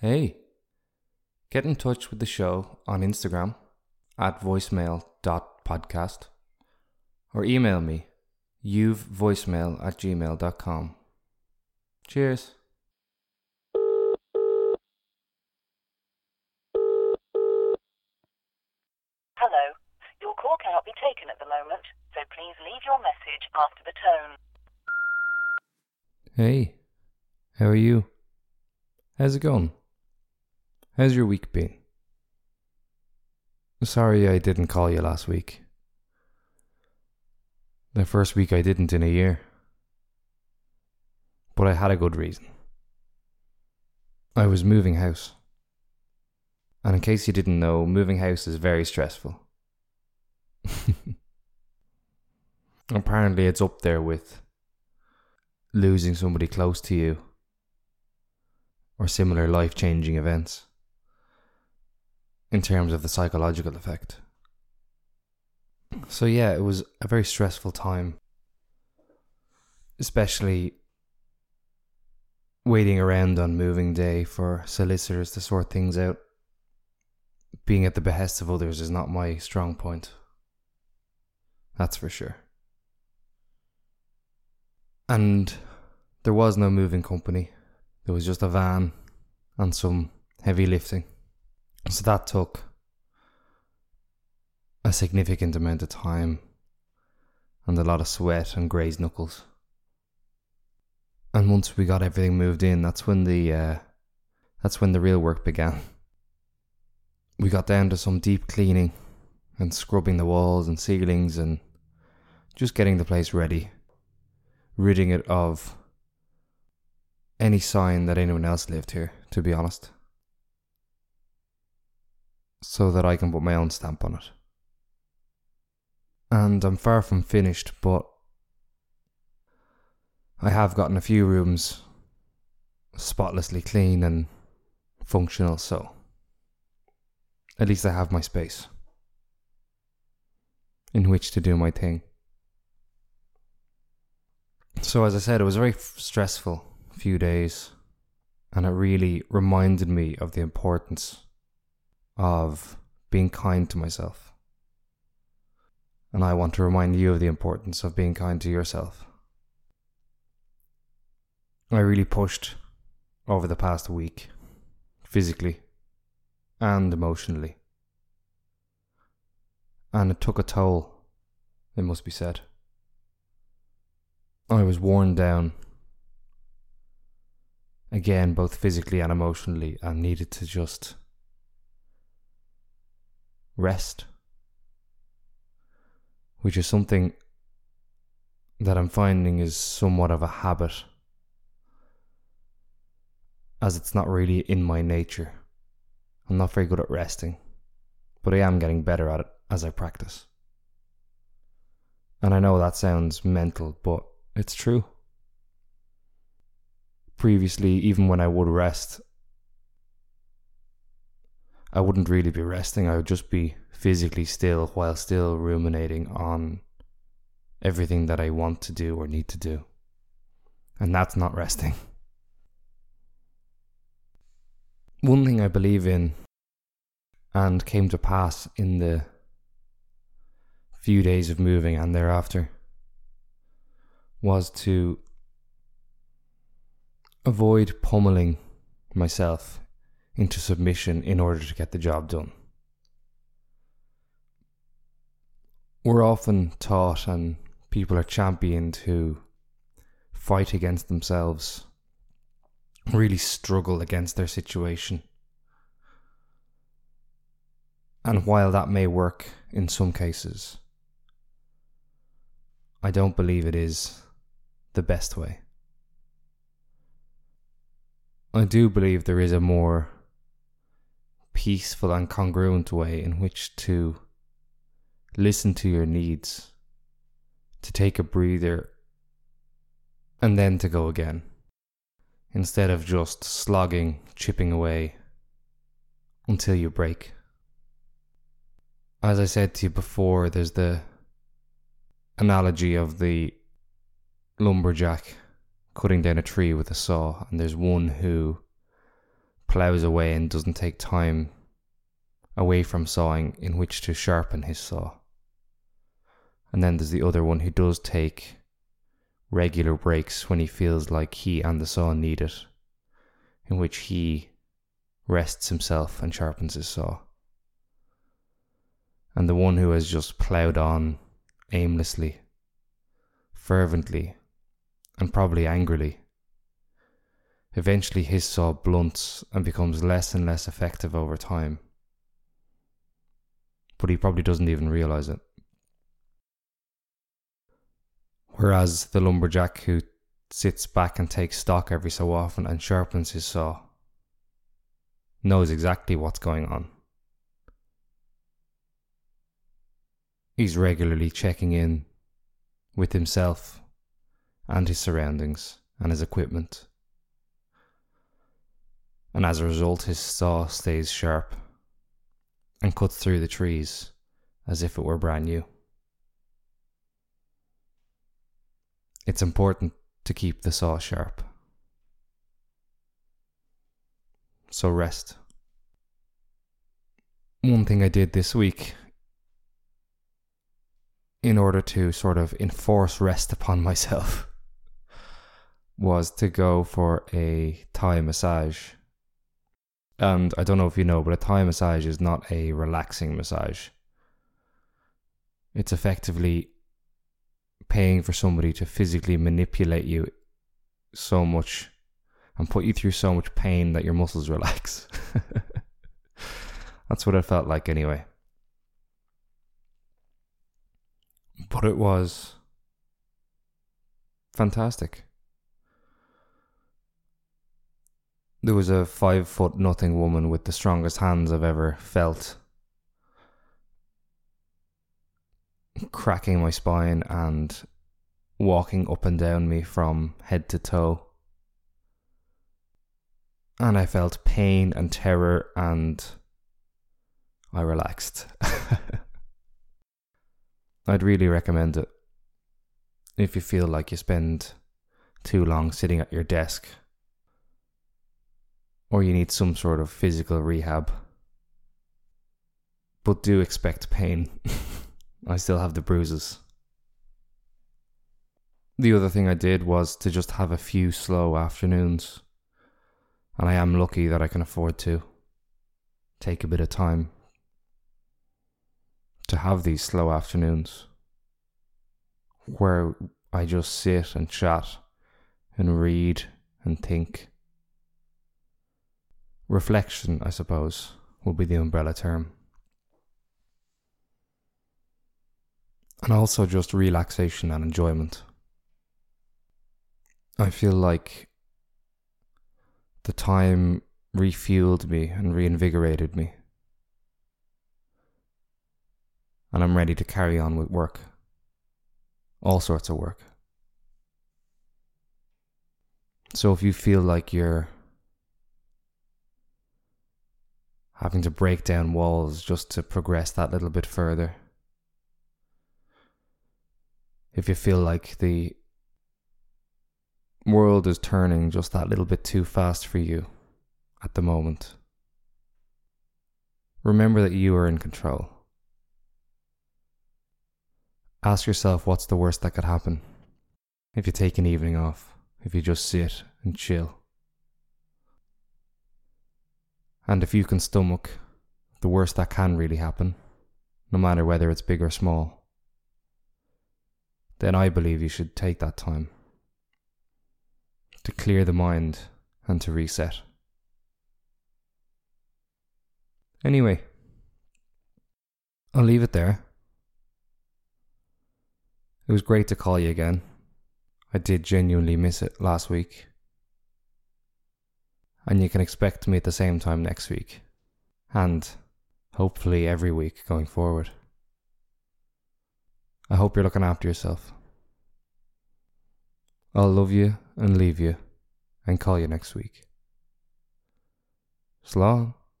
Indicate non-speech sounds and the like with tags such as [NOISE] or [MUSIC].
Hey, get in touch with the show on Instagram at voicemail.podcast or email me you've voicemail at gmail.com. Cheers. Hello. Your call cannot be taken at the moment, so please leave your message after the tone. Hey, how are you? How's it going? How's your week been? Sorry I didn't call you last week. The first week I didn't in a year. But I had a good reason. I was moving house. And in case you didn't know, moving house is very stressful. [LAUGHS] Apparently, it's up there with losing somebody close to you or similar life changing events in terms of the psychological effect. So, yeah, it was a very stressful time, especially waiting around on moving day for solicitors to sort things out. Being at the behest of others is not my strong point. That's for sure. And there was no moving company. There was just a van and some heavy lifting. So that took a significant amount of time and a lot of sweat and grazed knuckles. And once we got everything moved in, that's when the uh, that's when the real work began. We got down to some deep cleaning and scrubbing the walls and ceilings and just getting the place ready, ridding it of any sign that anyone else lived here, to be honest, so that I can put my own stamp on it. And I'm far from finished, but I have gotten a few rooms spotlessly clean and functional, so at least I have my space in which to do my thing. So, as I said, it was a very stressful few days, and it really reminded me of the importance of being kind to myself. And I want to remind you of the importance of being kind to yourself. I really pushed over the past week, physically and emotionally. And it took a toll, it must be said. I was worn down, again, both physically and emotionally, and needed to just rest, which is something that I'm finding is somewhat of a habit, as it's not really in my nature. I'm not very good at resting, but I am getting better at it as I practice. And I know that sounds mental, but it's true. Previously, even when I would rest, I wouldn't really be resting. I would just be physically still while still ruminating on everything that I want to do or need to do. And that's not resting. One thing I believe in and came to pass in the few days of moving and thereafter was to avoid pummeling myself into submission in order to get the job done. We're often taught, and people are championed who fight against themselves, really struggle against their situation. And while that may work in some cases, I don't believe it is the best way. I do believe there is a more peaceful and congruent way in which to listen to your needs, to take a breather, and then to go again, instead of just slogging, chipping away until you break. As I said to you before, there's the analogy of the lumberjack cutting down a tree with a saw, and there's one who plows away and doesn't take time away from sawing in which to sharpen his saw. And then there's the other one who does take regular breaks when he feels like he and the saw need it, in which he rests himself and sharpens his saw. And the one who has just ploughed on aimlessly, fervently, and probably angrily. Eventually, his saw blunts and becomes less and less effective over time. But he probably doesn't even realize it. Whereas the lumberjack who sits back and takes stock every so often and sharpens his saw knows exactly what's going on. He's regularly checking in with himself and his surroundings and his equipment. And as a result, his saw stays sharp and cuts through the trees as if it were brand new. It's important to keep the saw sharp. So rest. One thing I did this week in order to sort of enforce rest [LAUGHS] upon myself was to go for a Thai massage. And I don't know if you know, but a Thai massage is not a relaxing massage. It's effectively paying for somebody to physically manipulate you so much and put you through so much pain that your muscles relax. [LAUGHS] That's what it felt like anyway. But it was fantastic. There was a five foot nothing woman with the strongest hands I've ever felt. Cracking my spine and walking up and down me from head to toe. And I felt pain and terror and I relaxed. [LAUGHS] I'd really recommend it if you feel like you spend too long sitting at your desk or you need some sort of physical rehab. But do expect pain. [LAUGHS] I still have the bruises. The other thing I did was to just have a few slow afternoons. And I am lucky that I can afford to take a bit of time to have these slow afternoons where I just sit and chat and read and think. Reflection, I suppose, would be the umbrella term. And also just relaxation and enjoyment. I feel like the time refueled me and reinvigorated me. and I'm ready to carry on with work. All sorts of work. So if you feel like you're having to break down walls just to progress that little bit further, if you feel like the world is turning just that little bit too fast for you at the moment, remember that you are in control. Ask yourself what's the worst that could happen if you take an evening off, if you just sit and chill. And if you can stomach the worst that can really happen, no matter whether it's big or small, then I believe you should take that time to clear the mind and to reset. Anyway, I'll leave it there. It was great to call you again. I did genuinely miss it last week. And you can expect me at the same time next week. And hopefully every week going forward. I hope you're looking after yourself. I'll love you and leave you and call you next week. Slán.